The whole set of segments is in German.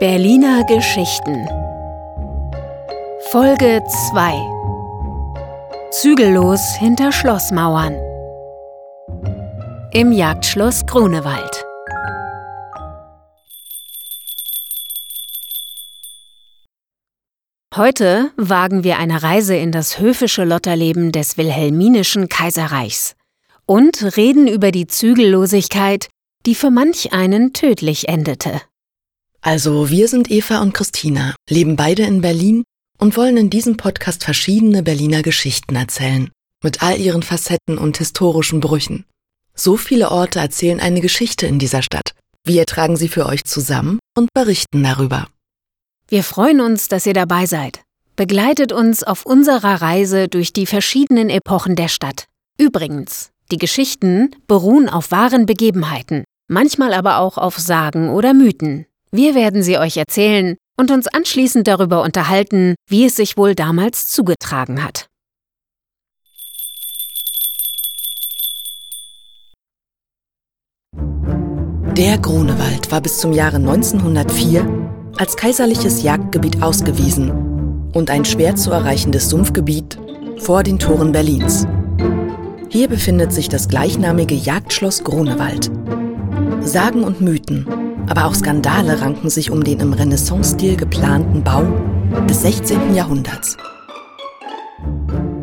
Berliner Geschichten. Folge 2 Zügellos hinter Schlossmauern. Im Jagdschloss Grunewald. Heute wagen wir eine Reise in das höfische Lotterleben des Wilhelminischen Kaiserreichs und reden über die Zügellosigkeit, die für manch einen tödlich endete. Also, wir sind Eva und Christina, leben beide in Berlin und wollen in diesem Podcast verschiedene Berliner Geschichten erzählen, mit all ihren Facetten und historischen Brüchen. So viele Orte erzählen eine Geschichte in dieser Stadt. Wir tragen sie für euch zusammen und berichten darüber. Wir freuen uns, dass ihr dabei seid. Begleitet uns auf unserer Reise durch die verschiedenen Epochen der Stadt. Übrigens, die Geschichten beruhen auf wahren Begebenheiten, manchmal aber auch auf Sagen oder Mythen. Wir werden sie euch erzählen und uns anschließend darüber unterhalten, wie es sich wohl damals zugetragen hat. Der Grunewald war bis zum Jahre 1904 als kaiserliches Jagdgebiet ausgewiesen und ein schwer zu erreichendes Sumpfgebiet vor den Toren Berlins. Hier befindet sich das gleichnamige Jagdschloss Grunewald. Sagen und Mythen aber auch Skandale ranken sich um den im Renaissance-Stil geplanten Bau des 16. Jahrhunderts.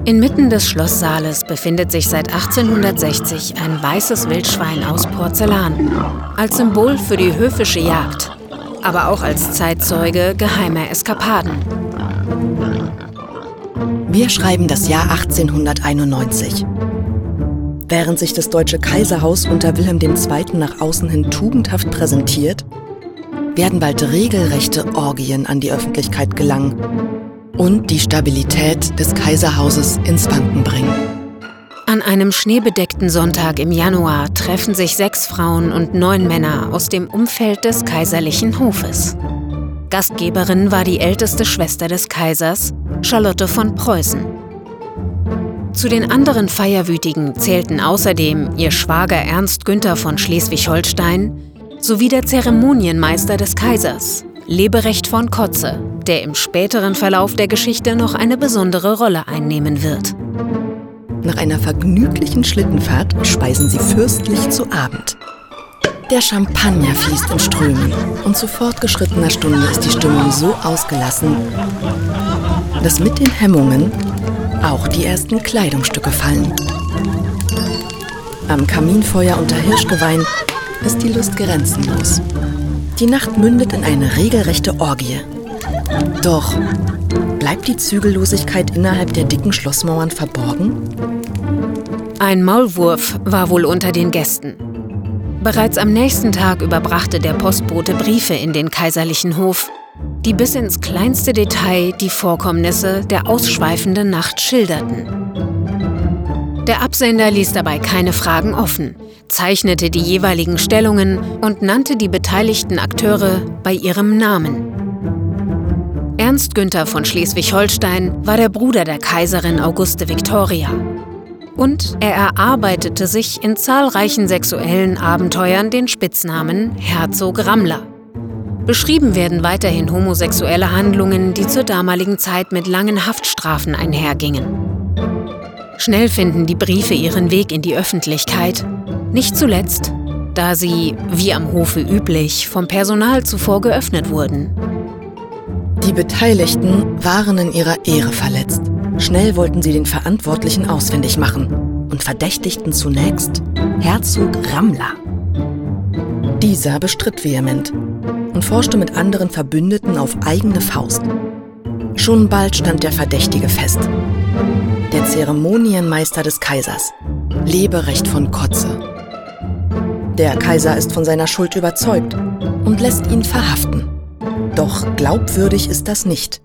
Inmitten des Schlosssaales befindet sich seit 1860 ein weißes Wildschwein aus Porzellan, als Symbol für die höfische Jagd, aber auch als Zeitzeuge geheimer Eskapaden. Wir schreiben das Jahr 1891. Während sich das Deutsche Kaiserhaus unter Wilhelm II. nach außen hin tugendhaft präsentiert, werden bald regelrechte Orgien an die Öffentlichkeit gelangen und die Stabilität des Kaiserhauses ins Wanken bringen. An einem schneebedeckten Sonntag im Januar treffen sich sechs Frauen und neun Männer aus dem Umfeld des kaiserlichen Hofes. Gastgeberin war die älteste Schwester des Kaisers, Charlotte von Preußen. Zu den anderen Feierwütigen zählten außerdem ihr Schwager Ernst Günther von Schleswig-Holstein sowie der Zeremonienmeister des Kaisers, Leberecht von Kotze, der im späteren Verlauf der Geschichte noch eine besondere Rolle einnehmen wird. Nach einer vergnüglichen Schlittenfahrt speisen sie fürstlich zu Abend. Der Champagner fließt in Strömen und zu fortgeschrittener Stunde ist die Stimmung so ausgelassen, dass mit den Hemmungen auch die ersten Kleidungsstücke fallen. Am Kaminfeuer unter Hirschgeweih ist die Lust grenzenlos. Die Nacht mündet in eine regelrechte Orgie. Doch bleibt die Zügellosigkeit innerhalb der dicken Schlossmauern verborgen? Ein Maulwurf war wohl unter den Gästen. Bereits am nächsten Tag überbrachte der Postbote Briefe in den kaiserlichen Hof, die bis ins kleinste Detail die Vorkommnisse der ausschweifenden Nacht schilderten. Der Absender ließ dabei keine Fragen offen, zeichnete die jeweiligen Stellungen und nannte die beteiligten Akteure bei ihrem Namen. Ernst Günther von Schleswig-Holstein war der Bruder der Kaiserin Auguste Victoria. Und er erarbeitete sich in zahlreichen sexuellen Abenteuern den Spitznamen Herzog Rammler. Beschrieben werden weiterhin homosexuelle Handlungen, die zur damaligen Zeit mit langen Haftstrafen einhergingen. Schnell finden die Briefe ihren Weg in die Öffentlichkeit, nicht zuletzt, da sie, wie am Hofe üblich, vom Personal zuvor geöffnet wurden. Die Beteiligten waren in ihrer Ehre verletzt. Schnell wollten sie den Verantwortlichen ausfindig machen und verdächtigten zunächst Herzog Rammler. Dieser bestritt vehement und forschte mit anderen Verbündeten auf eigene Faust. Schon bald stand der Verdächtige fest. Der Zeremonienmeister des Kaisers, Leberecht von Kotze. Der Kaiser ist von seiner Schuld überzeugt und lässt ihn verhaften. Doch glaubwürdig ist das nicht.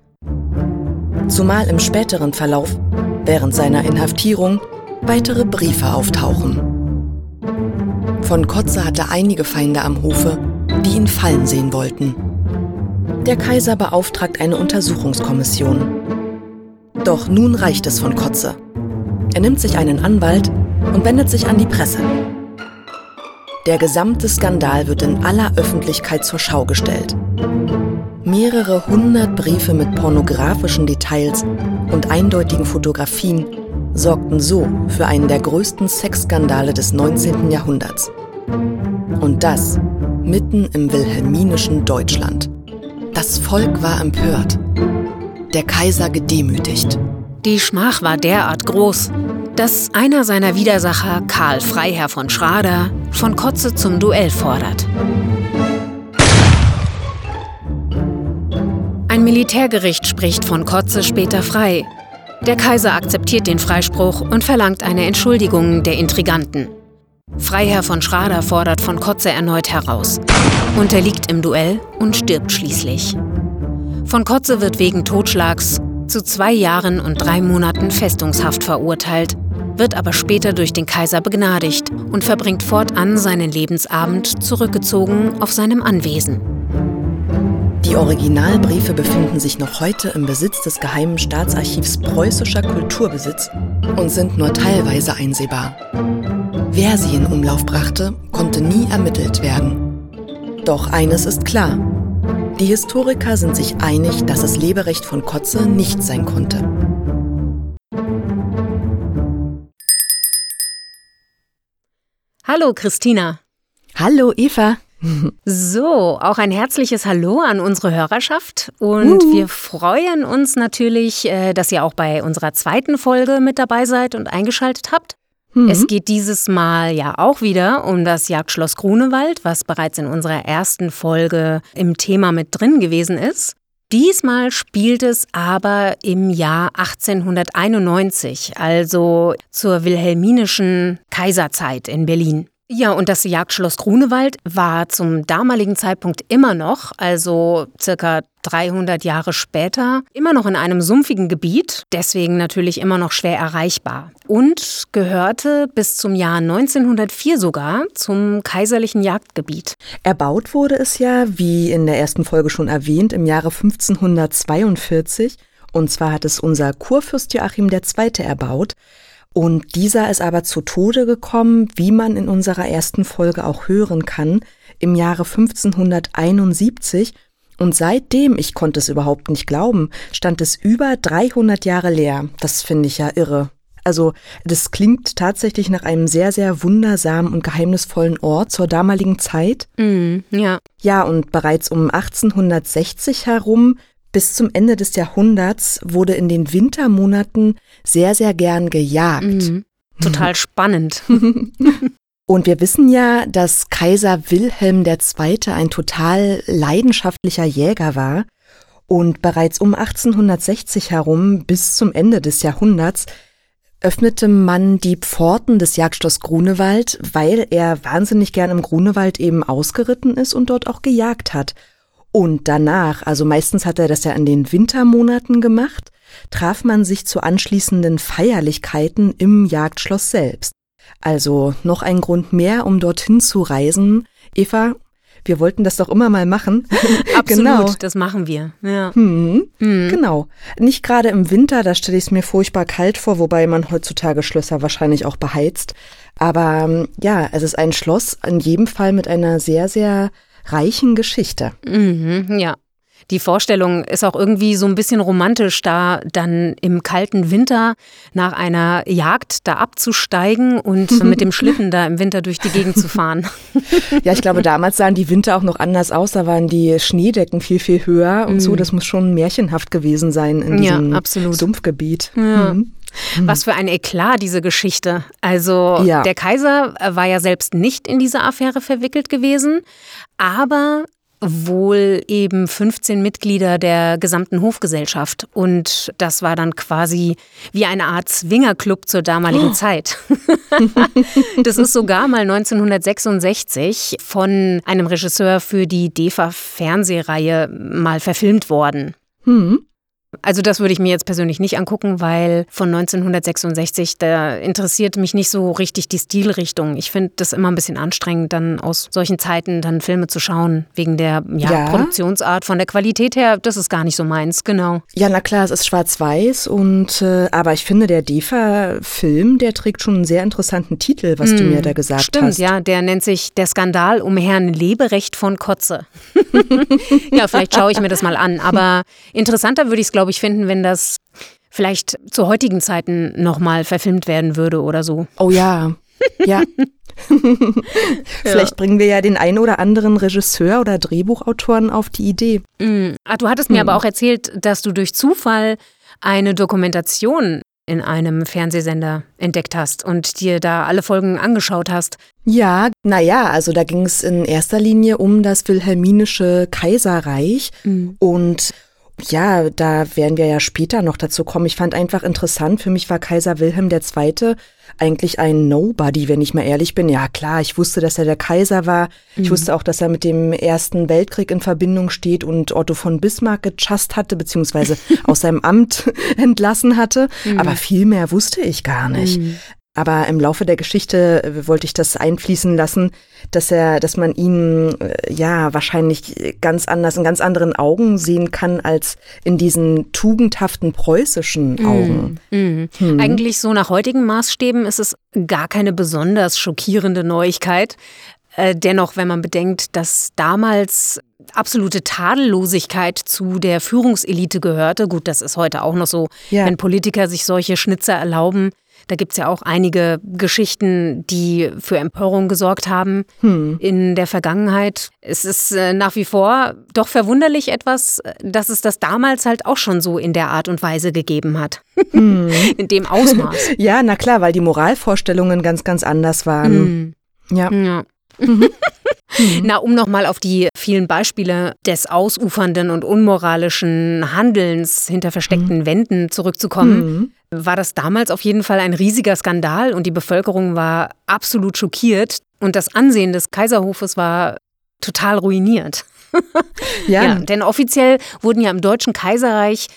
Zumal im späteren Verlauf, während seiner Inhaftierung, weitere Briefe auftauchen. Von Kotze hatte einige Feinde am Hofe die ihn fallen sehen wollten. Der Kaiser beauftragt eine Untersuchungskommission. Doch nun reicht es von Kotze. Er nimmt sich einen Anwalt und wendet sich an die Presse. Der gesamte Skandal wird in aller Öffentlichkeit zur Schau gestellt. Mehrere hundert Briefe mit pornografischen Details und eindeutigen Fotografien sorgten so für einen der größten Sexskandale des 19. Jahrhunderts. Und das mitten im wilhelminischen Deutschland. Das Volk war empört, der Kaiser gedemütigt. Die Schmach war derart groß, dass einer seiner Widersacher, Karl Freiherr von Schrader, von Kotze zum Duell fordert. Ein Militärgericht spricht von Kotze später frei. Der Kaiser akzeptiert den Freispruch und verlangt eine Entschuldigung der Intriganten. Freiherr von Schrader fordert von Kotze erneut heraus, unterliegt im Duell und stirbt schließlich. Von Kotze wird wegen Totschlags zu zwei Jahren und drei Monaten Festungshaft verurteilt, wird aber später durch den Kaiser begnadigt und verbringt fortan seinen Lebensabend zurückgezogen auf seinem Anwesen. Die Originalbriefe befinden sich noch heute im Besitz des Geheimen Staatsarchivs Preußischer Kulturbesitz und sind nur teilweise einsehbar. Wer sie in Umlauf brachte, konnte nie ermittelt werden. Doch eines ist klar. Die Historiker sind sich einig, dass das Leberecht von Kotze nicht sein konnte. Hallo Christina. Hallo Eva. So, auch ein herzliches Hallo an unsere Hörerschaft und uh. wir freuen uns natürlich, äh, dass ihr auch bei unserer zweiten Folge mit dabei seid und eingeschaltet habt. Mhm. Es geht dieses Mal ja auch wieder um das Jagdschloss Grunewald, was bereits in unserer ersten Folge im Thema mit drin gewesen ist. Diesmal spielt es aber im Jahr 1891, also zur wilhelminischen Kaiserzeit in Berlin. Ja, und das Jagdschloss Grunewald war zum damaligen Zeitpunkt immer noch, also circa 300 Jahre später, immer noch in einem sumpfigen Gebiet, deswegen natürlich immer noch schwer erreichbar und gehörte bis zum Jahr 1904 sogar zum kaiserlichen Jagdgebiet. Erbaut wurde es ja, wie in der ersten Folge schon erwähnt, im Jahre 1542 und zwar hat es unser Kurfürst Joachim II. erbaut. Und dieser ist aber zu Tode gekommen, wie man in unserer ersten Folge auch hören kann, im Jahre 1571. Und seitdem, ich konnte es überhaupt nicht glauben, stand es über 300 Jahre leer. Das finde ich ja irre. Also, das klingt tatsächlich nach einem sehr, sehr wundersamen und geheimnisvollen Ort zur damaligen Zeit. Mm, ja. Ja, und bereits um 1860 herum bis zum Ende des Jahrhunderts wurde in den Wintermonaten sehr, sehr gern gejagt. Mhm. Total spannend. Und wir wissen ja, dass Kaiser Wilhelm II. ein total leidenschaftlicher Jäger war. Und bereits um 1860 herum bis zum Ende des Jahrhunderts öffnete man die Pforten des Jagdschloss Grunewald, weil er wahnsinnig gern im Grunewald eben ausgeritten ist und dort auch gejagt hat. Und danach, also meistens hat er das ja in den Wintermonaten gemacht, traf man sich zu anschließenden Feierlichkeiten im Jagdschloss selbst. Also noch ein Grund mehr, um dorthin zu reisen. Eva, wir wollten das doch immer mal machen. Absolut, genau. das machen wir. Ja. Hm, hm. Genau. Nicht gerade im Winter, da stelle ich es mir furchtbar kalt vor, wobei man heutzutage Schlösser wahrscheinlich auch beheizt. Aber ähm, ja, es ist ein Schloss in jedem Fall mit einer sehr, sehr reichen Geschichte. Mhm, ja. Die Vorstellung ist auch irgendwie so ein bisschen romantisch, da dann im kalten Winter nach einer Jagd da abzusteigen und mit dem Schlitten da im Winter durch die Gegend zu fahren. Ja, ich glaube, damals sahen die Winter auch noch anders aus. Da waren die Schneedecken viel, viel höher und mhm. so. Das muss schon märchenhaft gewesen sein in diesem ja, Sumpfgebiet. Ja. Mhm. Was für ein Eklat, diese Geschichte. Also ja. der Kaiser war ja selbst nicht in diese Affäre verwickelt gewesen, aber wohl eben 15 Mitglieder der gesamten Hofgesellschaft. Und das war dann quasi wie eine Art Swingerclub zur damaligen oh. Zeit. das ist sogar mal 1966 von einem Regisseur für die DEFA-Fernsehreihe mal verfilmt worden. Hm. Also das würde ich mir jetzt persönlich nicht angucken, weil von 1966, da interessiert mich nicht so richtig die Stilrichtung. Ich finde das immer ein bisschen anstrengend, dann aus solchen Zeiten dann Filme zu schauen, wegen der ja, ja. Produktionsart. Von der Qualität her, das ist gar nicht so meins, genau. Ja, na klar, es ist schwarz-weiß und äh, aber ich finde, der DEFA-Film, der trägt schon einen sehr interessanten Titel, was mm, du mir da gesagt stimmt, hast. Stimmt, ja, der nennt sich Der Skandal um Herrn Leberecht von Kotze. ja, vielleicht schaue ich mir das mal an. Aber interessanter würde ich es, glaube ich, finden, wenn das vielleicht zu heutigen Zeiten nochmal verfilmt werden würde oder so. Oh ja, ja. Vielleicht ja. bringen wir ja den einen oder anderen Regisseur oder Drehbuchautoren auf die Idee. Mm. Ah, du hattest mir hm. aber auch erzählt, dass du durch Zufall eine Dokumentation in einem Fernsehsender entdeckt hast und dir da alle Folgen angeschaut hast. Ja, naja, also da ging es in erster Linie um das Wilhelminische Kaiserreich mhm. und ja, da werden wir ja später noch dazu kommen. Ich fand einfach interessant, für mich war Kaiser Wilhelm II. eigentlich ein Nobody, wenn ich mal ehrlich bin. Ja, klar, ich wusste, dass er der Kaiser war. Mhm. Ich wusste auch, dass er mit dem Ersten Weltkrieg in Verbindung steht und Otto von Bismarck gechast hatte, beziehungsweise aus seinem Amt entlassen hatte. Mhm. Aber viel mehr wusste ich gar nicht. Mhm. Aber im Laufe der Geschichte äh, wollte ich das einfließen lassen, dass er, dass man ihn äh, ja wahrscheinlich ganz anders, in ganz anderen Augen sehen kann als in diesen tugendhaften preußischen mhm. Augen. Mm, mm. Eigentlich so nach heutigen Maßstäben ist es gar keine besonders schockierende Neuigkeit. Äh, dennoch, wenn man bedenkt, dass damals absolute Tadellosigkeit zu der Führungselite gehörte, gut, das ist heute auch noch so, ja. wenn Politiker sich solche Schnitzer erlauben, da gibt es ja auch einige Geschichten, die für Empörung gesorgt haben hm. in der Vergangenheit. Es ist äh, nach wie vor doch verwunderlich etwas, dass es das damals halt auch schon so in der Art und Weise gegeben hat. Hm. in dem Ausmaß. ja, na klar, weil die Moralvorstellungen ganz, ganz anders waren. Hm. Ja. ja. Mhm. Na, um nochmal auf die vielen Beispiele des ausufernden und unmoralischen Handelns hinter versteckten mhm. Wänden zurückzukommen, mhm. War das damals auf jeden Fall ein riesiger Skandal und die Bevölkerung war absolut schockiert und das Ansehen des Kaiserhofes war total ruiniert. ja. ja, denn offiziell wurden ja im Deutschen Kaiserreich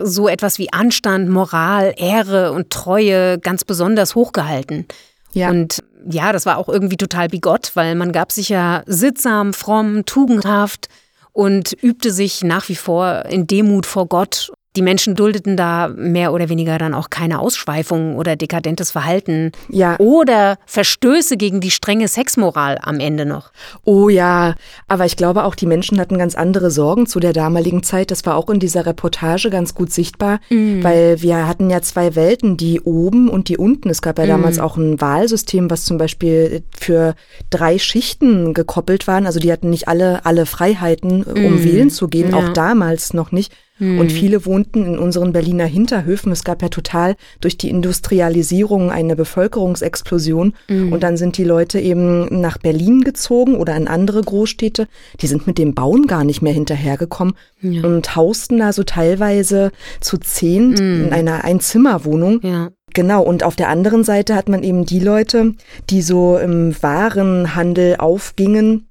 so etwas wie Anstand, Moral, Ehre und Treue ganz besonders hochgehalten. Ja. Und ja, das war auch irgendwie total bigott, weil man gab sich ja sittsam, fromm, tugendhaft und übte sich nach wie vor in Demut vor Gott die Menschen duldeten da mehr oder weniger dann auch keine Ausschweifungen oder dekadentes Verhalten. Ja. Oder Verstöße gegen die strenge Sexmoral am Ende noch. Oh ja, aber ich glaube auch, die Menschen hatten ganz andere Sorgen zu der damaligen Zeit. Das war auch in dieser Reportage ganz gut sichtbar, mhm. weil wir hatten ja zwei Welten, die oben und die unten. Es gab ja mhm. damals auch ein Wahlsystem, was zum Beispiel für drei Schichten gekoppelt waren. Also die hatten nicht alle, alle Freiheiten, um mhm. wählen zu gehen, ja. auch damals noch nicht. Mhm. Und viele wohnten in unseren Berliner Hinterhöfen. Es gab ja total durch die Industrialisierung eine Bevölkerungsexplosion. Mhm. Und dann sind die Leute eben nach Berlin gezogen oder in andere Großstädte. Die sind mit dem Bauen gar nicht mehr hinterhergekommen ja. und hausten da so teilweise zu zehn mhm. in einer Einzimmerwohnung. Ja. Genau, und auf der anderen Seite hat man eben die Leute, die so im Warenhandel aufgingen,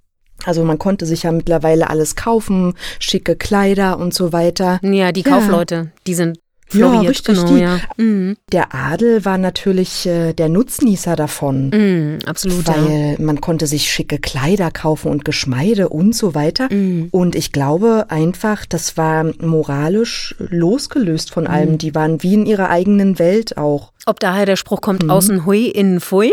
also man konnte sich ja mittlerweile alles kaufen, schicke Kleider und so weiter. Ja, die Kaufleute, ja. die sind floriert. Ja, richtig. Genau, ja. Mhm. Der Adel war natürlich äh, der Nutznießer davon. Mhm, absolut. Weil ja. man konnte sich schicke Kleider kaufen und Geschmeide und so weiter. Mhm. Und ich glaube einfach, das war moralisch losgelöst von allem. Mhm. Die waren wie in ihrer eigenen Welt auch. Ob daher der Spruch kommt, mhm. außen hui, innen pfui?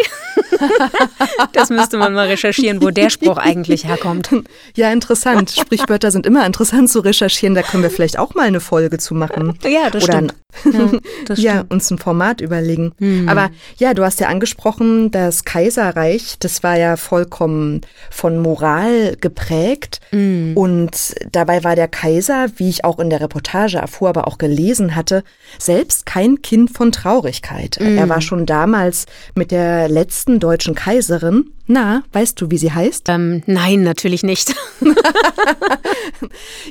das müsste man mal recherchieren, wo der Spruch eigentlich herkommt. Ja, interessant. Sprichwörter sind immer interessant zu recherchieren. Da können wir vielleicht auch mal eine Folge zu machen. Ja, das Oder stimmt. ja, das ja stimmt. uns ein Format überlegen. Mhm. Aber ja, du hast ja angesprochen, das Kaiserreich, das war ja vollkommen von Moral geprägt. Mhm. Und dabei war der Kaiser, wie ich auch in der Reportage erfuhr, aber auch gelesen hatte, selbst kein Kind von Traurigkeit. Mhm. Er war schon damals mit der letzten deutschen Kaiserin. Na, weißt du, wie sie heißt? Ähm, nein, natürlich nicht.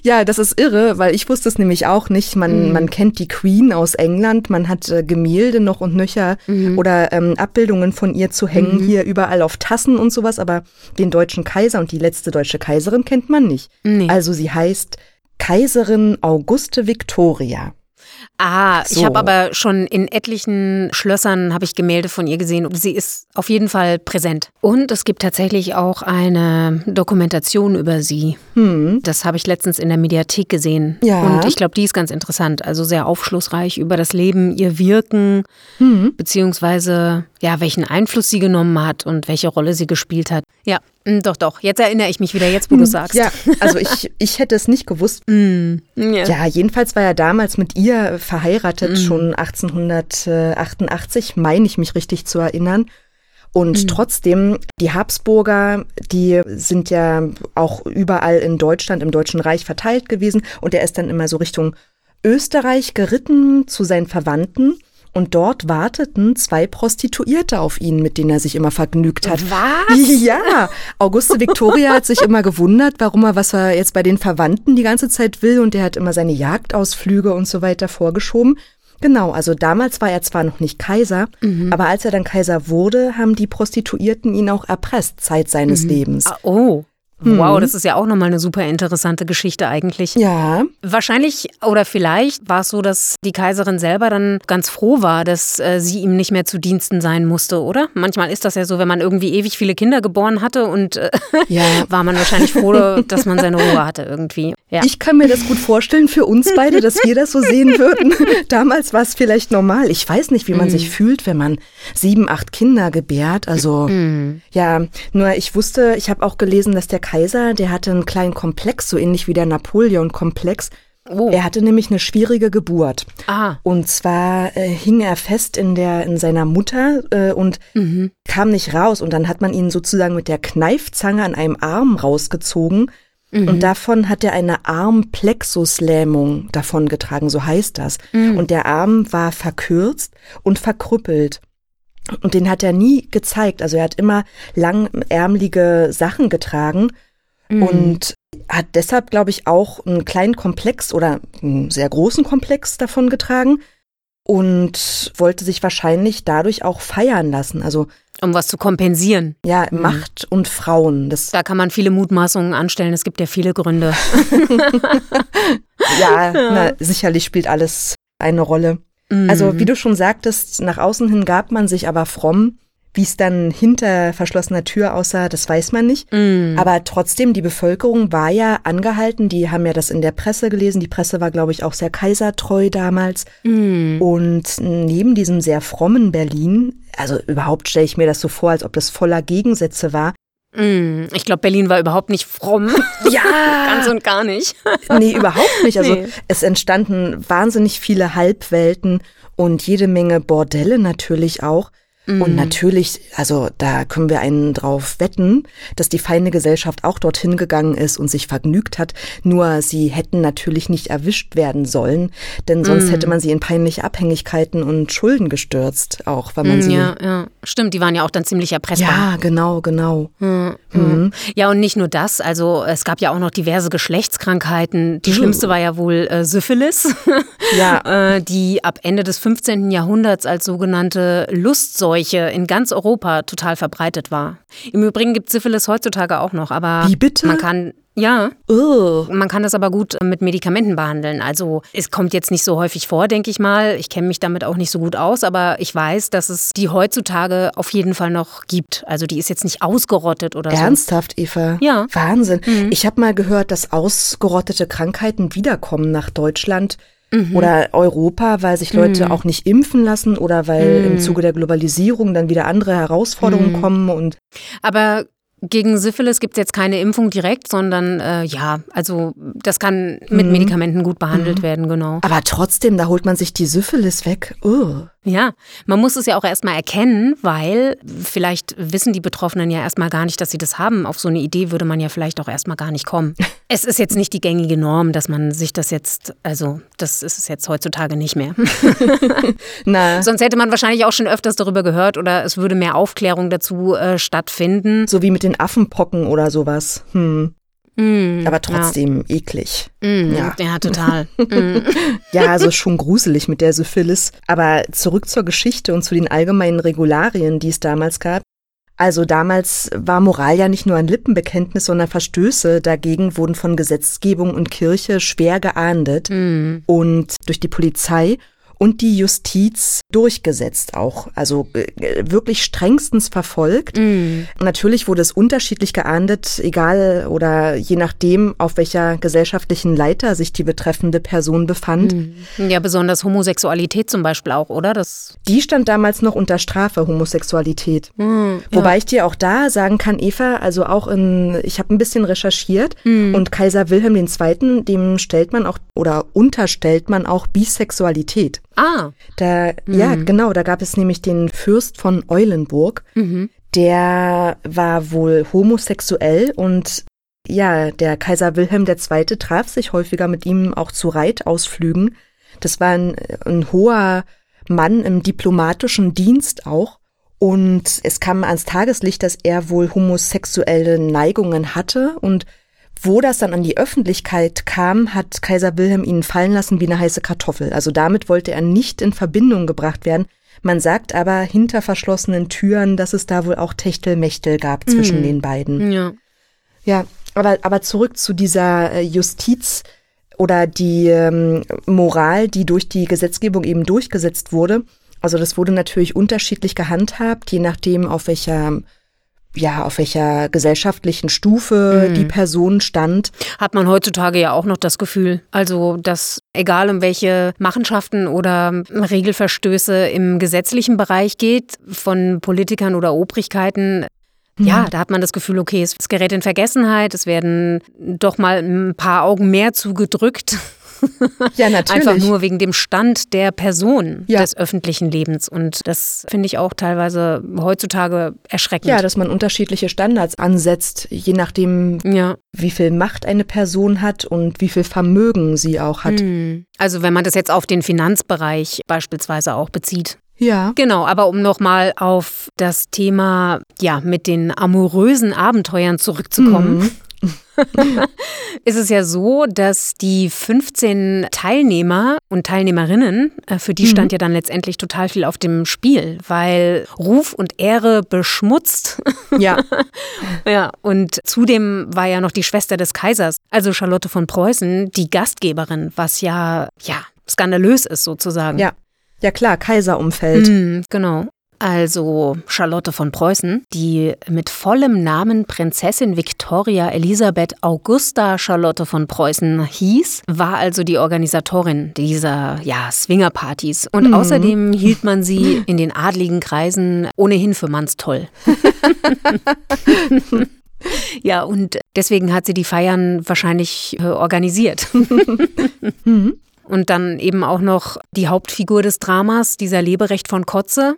ja, das ist irre, weil ich wusste es nämlich auch nicht. Man, mm. man kennt die Queen aus England, man hat äh, Gemälde noch und nöcher mm. oder ähm, Abbildungen von ihr zu hängen, mm. hier überall auf Tassen und sowas, aber den deutschen Kaiser und die letzte deutsche Kaiserin kennt man nicht. Nee. Also sie heißt Kaiserin Auguste Victoria. Ah, So. ich habe aber schon in etlichen Schlössern habe ich Gemälde von ihr gesehen. Sie ist auf jeden Fall präsent. Und es gibt tatsächlich auch eine Dokumentation über sie. Hm. Das habe ich letztens in der Mediathek gesehen. Ja. Und ich glaube, die ist ganz interessant. Also sehr aufschlussreich über das Leben, ihr Wirken, Hm. beziehungsweise ja, welchen Einfluss sie genommen hat und welche Rolle sie gespielt hat. Ja, doch, doch. Jetzt erinnere ich mich wieder, jetzt wo du sagst. Ja, also ich, ich hätte es nicht gewusst. Mm, ja. Ja, jedenfalls war er damals mit ihr verheiratet, Mhm. schon 1888, meine ich mich richtig zu erinnern. Und Mhm. trotzdem, die Habsburger, die sind ja auch überall in Deutschland, im Deutschen Reich verteilt gewesen. Und er ist dann immer so Richtung Österreich geritten zu seinen Verwandten. Und dort warteten zwei Prostituierte auf ihn, mit denen er sich immer vergnügt hat. Was? Ja, Auguste Victoria hat sich immer gewundert, warum er, was er jetzt bei den Verwandten die ganze Zeit will und er hat immer seine Jagdausflüge und so weiter vorgeschoben. Genau, also damals war er zwar noch nicht Kaiser, aber als er dann Kaiser wurde, haben die Prostituierten ihn auch erpresst, Zeit seines Lebens. Ah, oh. Wow, das ist ja auch nochmal eine super interessante Geschichte eigentlich. Ja, Wahrscheinlich oder vielleicht war es so, dass die Kaiserin selber dann ganz froh war, dass äh, sie ihm nicht mehr zu Diensten sein musste, oder? Manchmal ist das ja so, wenn man irgendwie ewig viele Kinder geboren hatte und äh, ja. war man wahrscheinlich froh, dass man seine Ruhe hatte irgendwie. Ja. Ich kann mir das gut vorstellen für uns beide, dass wir das so sehen würden. Damals war es vielleicht normal. Ich weiß nicht, wie man sich fühlt, wenn man sieben, acht Kinder gebärt. Also ja, nur ich wusste, ich habe auch gelesen, dass der Kaiser, der hatte einen kleinen Komplex, so ähnlich wie der Napoleon-Komplex. oh. Er hatte nämlich eine schwierige Geburt. Ah. Und zwar äh, hing er fest in der in seiner Mutter äh, und kam nicht raus. Und dann hat man ihn sozusagen mit der Kneifzange an einem Arm rausgezogen. Und davon hat er eine Armplexuslähmung davongetragen, so heißt das. Und der Arm war verkürzt und verkrüppelt. Und den hat er nie gezeigt. Also er hat immer langärmelige Sachen getragen und hat deshalb, glaube ich, auch einen kleinen Komplex oder einen sehr großen Komplex davon getragen und wollte sich wahrscheinlich dadurch auch feiern lassen. Also Um was zu kompensieren. ja, Macht und Frauen. Das Da kann man viele Mutmaßungen anstellen. Es gibt ja viele Gründe. ja, Na, sicherlich spielt alles eine Rolle. Also wie du schon sagtest, nach außen hin gab man sich aber fromm. Wie es dann hinter verschlossener Tür aussah, das weiß man nicht. Aber trotzdem, die Bevölkerung war ja angehalten. Die haben ja das in der Presse gelesen. Die Presse war, glaube ich, auch sehr kaisertreu damals. Und neben diesem sehr frommen Berlin, also überhaupt stelle ich mir das so vor, als ob das voller Gegensätze war. Mm, Ich glaube, Berlin war überhaupt nicht fromm. Ja, Ganz und gar nicht. Nee, überhaupt nicht. Also Nee. es entstanden wahnsinnig viele Halbwelten und jede Menge Bordelle natürlich auch. Mhm. Und natürlich, also da können wir einen drauf wetten, dass die feine Gesellschaft auch dorthin gegangen ist und sich vergnügt hat. Nur sie hätten natürlich nicht erwischt werden sollen, denn sonst Mhm. hätte man sie in peinliche Abhängigkeiten und Schulden gestürzt, auch wenn man sie. Mm, Ja, ja. Stimmt, die waren ja auch dann ziemlich erpressbar. Ja, genau, genau. Mhm. Ja, und nicht nur das, also es gab ja auch noch diverse Geschlechtskrankheiten. Die schlimmste war ja wohl äh, Syphilis, Ja. äh, die ab Ende des 15. Jahrhunderts als sogenannte Lustseuche in ganz Europa total verbreitet war. Im Übrigen gibt Syphilis heutzutage auch noch, aber Wie bitte? man kann ja, Ugh. man kann das aber gut mit Medikamenten behandeln. Also es kommt jetzt nicht so häufig vor, denke ich mal. Ich kenne mich damit auch nicht so gut aus, aber ich weiß, dass es die heutzutage auf jeden Fall noch gibt. Also die ist jetzt nicht ausgerottet oder so. Ernsthaft, Eva? Ja. Wahnsinn. Ich habe mal gehört, dass ausgerottete Krankheiten wiederkommen nach Deutschland oder Europa, weil sich Leute auch nicht impfen lassen oder weil im Zuge der Globalisierung dann wieder andere Herausforderungen kommen und Aber gegen Syphilis gibt es jetzt keine Impfung direkt, sondern äh, ja, also das kann mit Medikamenten gut behandelt werden, genau. aber trotzdem, da holt man sich die Syphilis weg. Ugh. Ja, man muss es ja auch erstmal erkennen, weil vielleicht wissen die Betroffenen ja erstmal gar nicht, dass sie das haben. Auf so eine Idee würde man ja vielleicht auch erstmal gar nicht kommen. Es ist jetzt nicht die gängige Norm, dass man sich das jetzt, also das ist es jetzt heutzutage nicht mehr. Na, Sonst hätte man wahrscheinlich auch schon öfters darüber gehört oder es würde mehr Aufklärung dazu äh, stattfinden. so wie mit den Affenpocken oder sowas. Hm. Mm, Aber trotzdem eklig. Ja, mm, ja. ja total. Mm. Ja, also schon gruselig mit der Syphilis. Aber zurück zur Geschichte und zu den allgemeinen Regularien, die es damals gab. Also damals war Moral ja nicht nur ein Lippenbekenntnis, sondern Verstöße dagegen wurden von Gesetzgebung und Kirche schwer geahndet Mhm. und durch die Polizei und die Justiz durchgesetzt auch, also äh, wirklich strengstens verfolgt. Mhm. Natürlich wurde es unterschiedlich geahndet, egal oder je nachdem, auf welcher gesellschaftlichen Leiter sich die betreffende Person befand. Mhm. Ja, besonders Homosexualität zum Beispiel auch, oder? Das Die stand damals noch unter Strafe, Homosexualität. Mhm. Wobei ich dir auch da sagen kann, Eva, also auch in, ich habe ein bisschen recherchiert Mhm. und Kaiser Wilhelm II., dem stellt man auch oder unterstellt man auch Bisexualität. Ah. Da, ja, genau, da gab es nämlich den Fürst von Eulenburg, Mhm. der war wohl homosexuell und ja, der Kaiser Wilhelm II. traf sich häufiger mit ihm auch zu Reitausflügen. Das war ein, ein hoher Mann im diplomatischen Dienst auch. Und es kam ans Tageslicht, dass er wohl homosexuelle Neigungen hatte. Und wo das dann an die Öffentlichkeit kam, hat Kaiser Wilhelm ihn fallen lassen wie eine heiße Kartoffel. Also damit wollte er nicht in Verbindung gebracht werden. Man sagt aber hinter verschlossenen Türen, dass es da wohl auch Techtelmechtel gab zwischen Mhm. den beiden. Ja. Ja, aber, aber zurück zu dieser äh, Justiz oder die ähm, Moral, die durch die Gesetzgebung eben durchgesetzt wurde. Also das wurde natürlich unterschiedlich gehandhabt, je nachdem, auf welcher ja, auf welcher gesellschaftlichen Stufe Mhm. die Person stand. Hat man heutzutage ja auch noch das Gefühl. Also, dass egal um welche Machenschaften oder Regelverstöße im gesetzlichen Bereich geht, von Politikern oder Obrigkeiten, ja, da hat man das Gefühl, okay, es es gerät in Vergessenheit, es werden doch mal ein paar Augen mehr zugedrückt. Ja, natürlich. Einfach nur wegen dem Stand der Person Ja. des öffentlichen Lebens. Und das finde ich auch teilweise heutzutage erschreckend. Ja, dass man unterschiedliche Standards ansetzt, je nachdem, ja. wie viel Macht eine Person hat und wie viel Vermögen sie auch hat. Hm. Also wenn man das jetzt auf den Finanzbereich beispielsweise auch bezieht. Ja. Genau, aber um nochmal auf das Thema, ja, mit den amorösen Abenteuern zurückzukommen, Mhm. ist es ja so, dass die 15 Teilnehmer und Teilnehmerinnen, äh, für die Mhm. stand ja dann letztendlich total viel auf dem Spiel, weil Ruf und Ehre beschmutzt. Ja. ja, und zudem war ja noch die Schwester des Kaisers, also Charlotte von Preußen, die Gastgeberin, was ja, ja, skandalös ist sozusagen. Ja. Ja klar, Kaiserumfeld. Mm, genau. Also Charlotte von Preußen, die mit vollem Namen Prinzessin Victoria Elisabeth Augusta Charlotte von Preußen hieß, war also die Organisatorin dieser ja, Swingerpartys. Und Mhm. außerdem hielt man sie in den adligen Kreisen ohnehin für mannstoll. ja, und deswegen hat sie die Feiern wahrscheinlich äh, organisiert. Mhm. Und dann eben auch noch die Hauptfigur des Dramas, dieser Leberecht von Kotze,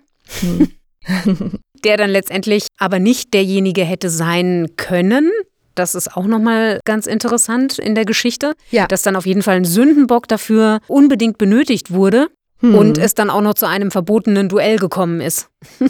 der dann letztendlich aber nicht derjenige hätte sein können. Das ist auch nochmal ganz interessant in der Geschichte, Ja. dass dann auf jeden Fall ein Sündenbock dafür unbedingt benötigt wurde Hm. und es dann auch noch zu einem verbotenen Duell gekommen ist.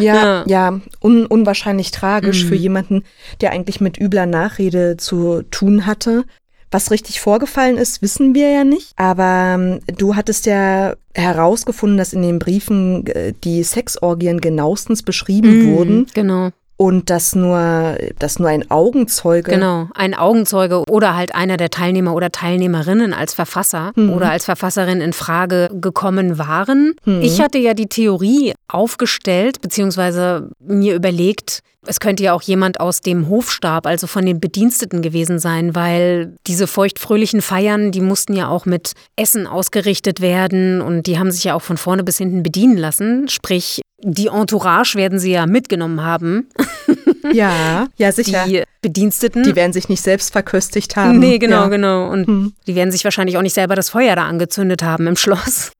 Ja, ja, un unwahrscheinlich tragisch Mhm. für jemanden, der eigentlich mit übler Nachrede zu tun hatte. Was richtig vorgefallen ist, wissen wir ja nicht. Aber ähm, du hattest ja herausgefunden, dass in den Briefen äh, die Sexorgien genauestens beschrieben wurden Genau, und dass nur, dass nur ein Augenzeuge genau. Ein Augenzeuge oder halt einer der Teilnehmer oder Teilnehmerinnen als Verfasser Mhm. oder als Verfasserin in Frage gekommen waren. Mhm. Ich hatte ja die Theorie aufgestellt, beziehungsweise mir überlegt, es könnte ja auch jemand aus dem Hofstab, also von den Bediensteten gewesen sein, weil diese feuchtfröhlichen Feiern, die mussten ja auch mit Essen ausgerichtet werden und die haben sich ja auch von vorne bis hinten bedienen lassen. Sprich, die Entourage werden sie ja mitgenommen haben, Ja, ja, sicher. die Bediensteten. Die werden sich nicht selbst verköstigt haben. nee, genau, ja. genau. Und Hm. die werden sich wahrscheinlich auch nicht selber das Feuer da angezündet haben im Schloss.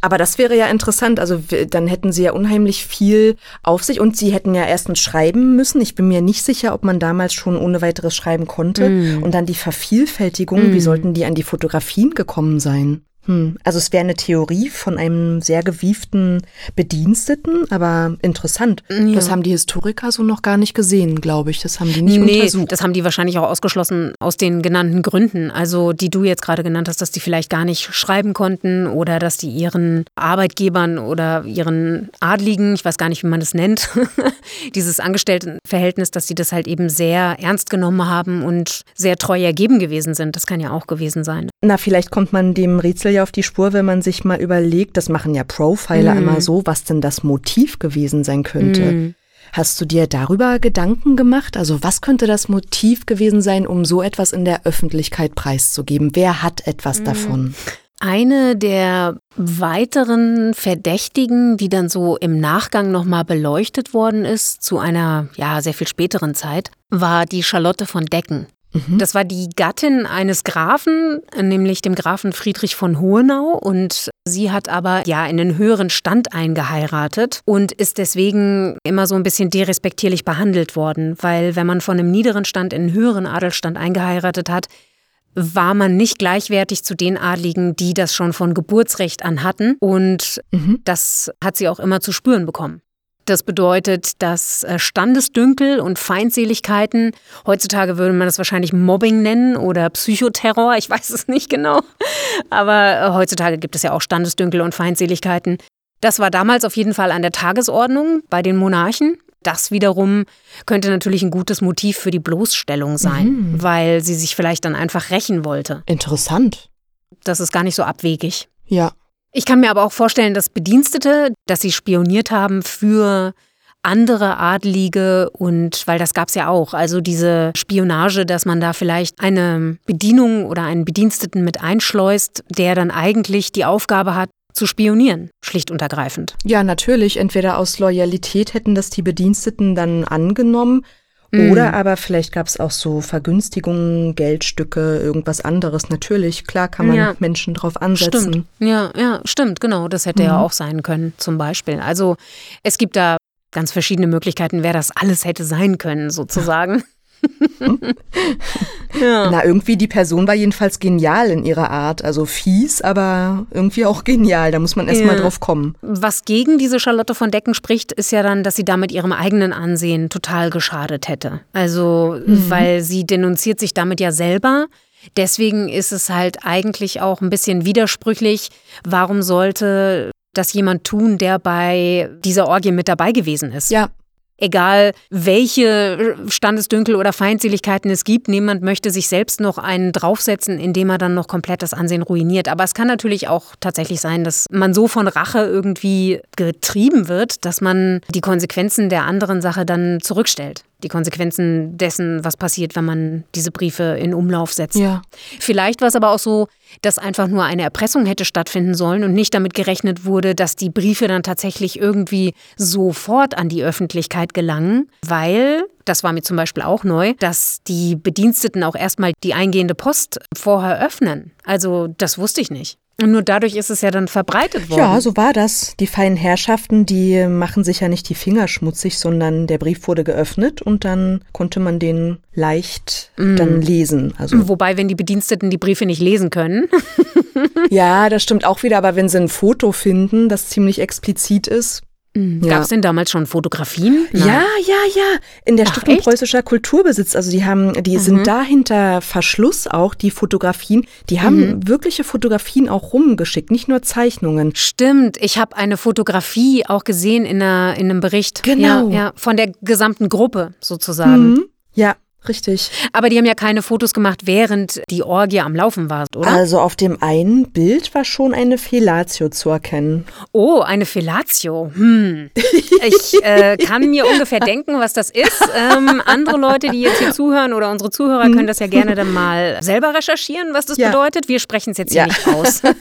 Aber das wäre ja interessant. Also dann hätten sie ja unheimlich viel auf sich und sie hätten ja erstens schreiben müssen. Ich bin mir nicht sicher, ob man damals schon ohne weiteres schreiben konnte. Mm. Und dann die Vervielfältigung. Wie sollten die an die Fotografien gekommen sein? Hm, also es wäre eine Theorie von einem sehr gewieften Bediensteten, aber interessant. Ja. Das haben die Historiker so noch gar nicht gesehen, glaube ich. Das haben die nicht nee, untersucht. Das haben die wahrscheinlich auch ausgeschlossen aus den genannten Gründen. Also die du jetzt gerade genannt hast, dass die vielleicht gar nicht schreiben konnten oder dass die ihren Arbeitgebern oder ihren Adligen, ich weiß gar nicht, wie man das nennt, dieses Angestelltenverhältnis, dass sie das halt eben sehr ernst genommen haben und sehr treu ergeben gewesen sind. Das kann ja auch gewesen sein. Na, vielleicht kommt man dem Rätsel ja auf die Spur, wenn man sich mal überlegt, das machen ja Profiler mm. immer so, was denn das Motiv gewesen sein könnte. Mm. Hast du dir darüber Gedanken gemacht? Also was könnte das Motiv gewesen sein, um so etwas in der Öffentlichkeit preiszugeben? Wer hat etwas mm. davon? Eine der weiteren Verdächtigen, die dann so im Nachgang nochmal beleuchtet worden ist, zu einer ja sehr viel späteren Zeit, war die Charlotte von Decken. Mhm. Das war die Gattin eines Grafen, nämlich dem Grafen Friedrich von Hohenau. Und sie hat aber ja in den höheren Stand eingeheiratet und ist deswegen immer so ein bisschen derespektierlich behandelt worden. Weil wenn man von einem niederen Stand in einen höheren Adelstand eingeheiratet hat, war man nicht gleichwertig zu den Adligen, die das schon von Geburtsrecht an hatten. Und mhm. das hat sie auch immer zu spüren bekommen. Das bedeutet, dass äh, Standesdünkel und Feindseligkeiten, heutzutage würde man das wahrscheinlich Mobbing nennen oder Psychoterror, ich weiß es nicht genau, aber äh, heutzutage gibt es ja auch Standesdünkel und Feindseligkeiten. Das war damals auf jeden Fall an der Tagesordnung bei den Monarchen. Das wiederum könnte natürlich ein gutes Motiv für die Bloßstellung sein, mhm. weil sie sich vielleicht dann einfach rächen wollte. Interessant. Das ist gar nicht so abwegig. Ja. Ich kann mir aber auch vorstellen, dass Bedienstete, dass sie spioniert haben für andere Adlige und weil das gab es ja auch, also diese Spionage, dass man da vielleicht eine Bedienung oder einen Bediensteten mit einschleust, der dann eigentlich die Aufgabe hat, zu spionieren, schlicht und ergreifend. Ja, natürlich. Entweder aus Loyalität hätten das die Bediensteten dann angenommen Mhm. Oder aber vielleicht gab es auch so Vergünstigungen, Geldstücke, irgendwas anderes. Natürlich, klar kann man ja. Menschen drauf ansetzen. Stimmt. Ja, ja, stimmt, genau. Das hätte mhm. ja auch sein können, zum Beispiel. Also es gibt da ganz verschiedene Möglichkeiten, wer das alles hätte sein können, sozusagen. Ja. Na, irgendwie die Person war jedenfalls genial in ihrer Art. Also fies, aber irgendwie auch genial. Da muss man erst ja. mal drauf kommen. Was gegen diese Charlotte von Decken spricht, ist ja dann, dass sie damit ihrem eigenen Ansehen total geschadet hätte. Also, mhm. weil sie denunziert sich damit ja selber. Deswegen ist es halt eigentlich auch ein bisschen widersprüchlich. Warum sollte das jemand tun, der bei dieser Orgie mit dabei gewesen ist? Ja, egal welche Standesdünkel oder Feindseligkeiten es gibt, niemand möchte sich selbst noch einen draufsetzen, indem er dann noch komplett das Ansehen ruiniert. Aber es kann natürlich auch tatsächlich sein, dass man so von Rache irgendwie getrieben wird, dass man die Konsequenzen der anderen Sache dann zurückstellt die Konsequenzen dessen, was passiert, wenn man diese Briefe in Umlauf setzt. Ja. Vielleicht war es aber auch so, dass einfach nur eine Erpressung hätte stattfinden sollen und nicht damit gerechnet wurde, dass die Briefe dann tatsächlich irgendwie sofort an die Öffentlichkeit gelangen, weil das war mir zum Beispiel auch neu, dass die Bediensteten auch erstmal die eingehende Post vorher öffnen. Also das wusste ich nicht. Und nur dadurch ist es ja dann verbreitet worden. Ja, so war das. Die feinen Herrschaften, die machen sich ja nicht die Finger schmutzig, sondern der Brief wurde geöffnet und dann konnte man den leicht mm. dann lesen. Also Wobei, wenn die Bediensteten die Briefe nicht lesen können. ja, das stimmt auch wieder, aber wenn sie ein Foto finden, das ziemlich explizit ist, Mhm. Gab es denn damals schon Fotografien? Nein. Ja, ja, ja. In der Ach, Stiftung echt? Preußischer Kulturbesitz. Also die haben, die mhm. sind dahinter Verschluss auch, die Fotografien. Die haben mhm. wirkliche Fotografien auch rumgeschickt, nicht nur Zeichnungen. Stimmt. Ich habe eine Fotografie auch gesehen in, einer, in einem Bericht. Genau. Ja, ja, von der gesamten Gruppe sozusagen. Mhm. Ja, Richtig. Aber die haben ja keine Fotos gemacht, während die Orgie am Laufen war, oder? Also auf dem einen Bild war schon eine Fellatio zu erkennen. Oh, eine Fellatio. Hm. Ich äh, kann mir ungefähr denken, was das ist. Ähm, andere Leute, die jetzt hier zuhören oder unsere Zuhörer können das ja gerne dann mal selber recherchieren, was das ja. bedeutet. Wir sprechen es jetzt hier ja. nicht aus.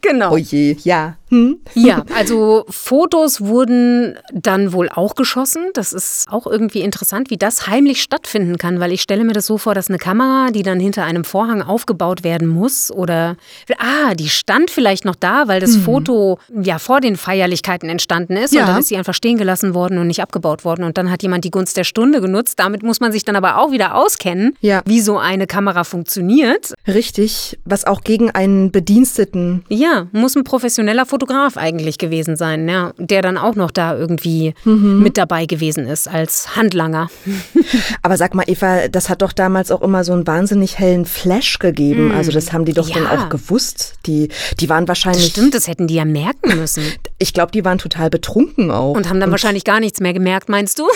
genau. Oh je, ja. Hm? Ja, also Fotos wurden dann wohl auch geschossen. Das ist auch irgendwie interessant, wie das heimlich stattfinden kann, weil ich stelle mir das so vor, dass eine Kamera, die dann hinter einem Vorhang aufgebaut werden muss oder ah, die stand vielleicht noch da, weil das mhm. Foto ja vor den Feierlichkeiten entstanden ist ja. und dann ist sie einfach stehen gelassen worden und nicht abgebaut worden und dann hat jemand die Gunst der Stunde genutzt. Damit muss man sich dann aber auch wieder auskennen, ja. wie so eine Kamera funktioniert. Richtig, was auch gegen einen Bediensteten. Ja, muss ein professioneller Fotograf Fotograf eigentlich gewesen sein, ja, der dann auch noch da irgendwie mhm. mit dabei gewesen ist als Handlanger. Aber sag mal, Eva, das hat doch damals auch immer so einen wahnsinnig hellen Flash gegeben. Mhm. Also das haben die doch ja. dann auch gewusst. Die, die waren wahrscheinlich. Das stimmt, das hätten die ja merken müssen. Ich glaube, die waren total betrunken auch. Und haben dann Und wahrscheinlich gar nichts mehr gemerkt, meinst du?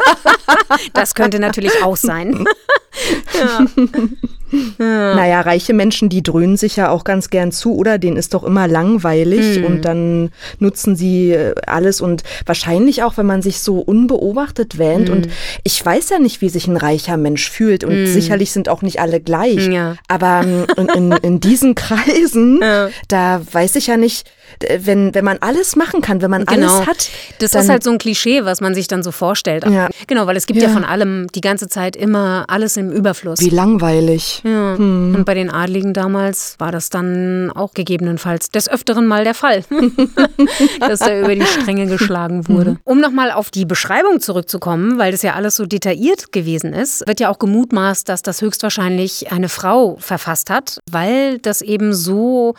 das könnte natürlich auch sein. ja. Ja. Naja, reiche Menschen, die dröhnen sich ja auch ganz gern zu, oder? Denen ist doch immer langweilig mhm. und dann nutzen sie äh, alles und wahrscheinlich auch, wenn man sich so unbeobachtet wähnt. Mhm. Und ich weiß ja nicht, wie sich ein reicher Mensch fühlt und mhm. sicherlich sind auch nicht alle gleich. Ja. Aber ähm, in, in, in, diesen Kreisen, ja. da weiß ich ja nicht, wenn, wenn man alles machen kann, wenn man genau. alles hat. Das ist halt so ein Klischee, was man sich dann so vorstellt. Ja. Genau, weil es gibt ja. ja von allem die ganze Zeit immer alles im Überfluss. Wie langweilig. Ja. Hm. Und bei den Adligen damals war das dann auch gegebenenfalls des Öfteren mal der Fall, dass da über die Stränge geschlagen wurde. Mhm. Um nochmal auf die Beschreibung zurückzukommen, weil das ja alles so detailliert gewesen ist, wird ja auch gemutmaßt, dass das höchstwahrscheinlich eine Frau verfasst hat, weil das eben so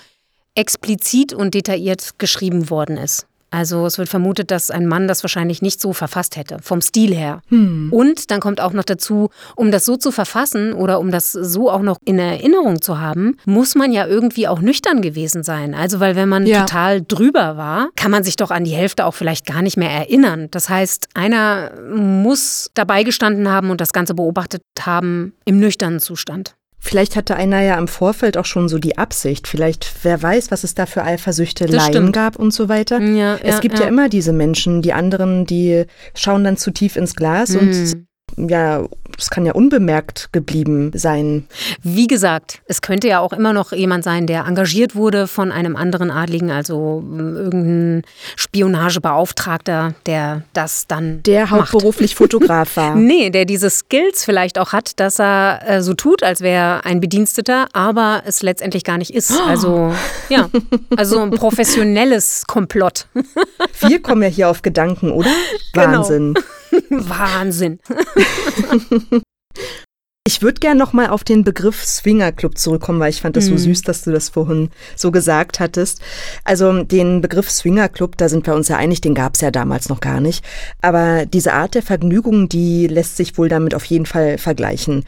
explizit und detailliert geschrieben worden ist. Also es wird vermutet, dass ein Mann das wahrscheinlich nicht so verfasst hätte, vom Stil her. Hm. Und dann kommt auch noch dazu, um das so zu verfassen oder um das so auch noch in Erinnerung zu haben, muss man ja irgendwie auch nüchtern gewesen sein. Also weil wenn man ja. total drüber war, kann man sich doch an die Hälfte auch vielleicht gar nicht mehr erinnern. Das heißt, einer muss dabei gestanden haben und das Ganze beobachtet haben im nüchternen Zustand. Vielleicht hatte einer ja im Vorfeld auch schon so die Absicht. Vielleicht, wer weiß, was es da für Eifersüchteleien gab und so weiter. Ja, es ja, gibt ja. ja. immer diese Menschen, die anderen, die schauen dann zu tief ins Glas mhm. und ja, es kann ja unbemerkt geblieben sein. Wie gesagt, es könnte ja auch immer noch jemand sein, der engagiert wurde von einem anderen Adligen, also hm, irgendein Spionagebeauftragter, der das dann. Der hauptberuflich macht. Fotograf war. nee, der diese Skills vielleicht auch hat, dass er äh, so tut, als wäre ein Bediensteter, aber es letztendlich gar nicht ist. Also, ja, also ein professionelles Komplott. Wir kommen ja hier auf Gedanken, oder? Genau. Wahnsinn. Wahnsinn. Ich würde gerne noch mal auf den Begriff Swingerclub zurückkommen, weil ich fand das so mhm. süß, dass du das vorhin so gesagt hattest. Also den Begriff Swingerclub, da sind wir uns ja einig, den gab es ja damals noch gar nicht. Aber diese Art der Vergnügung, die lässt sich wohl damit auf jeden Fall vergleichen.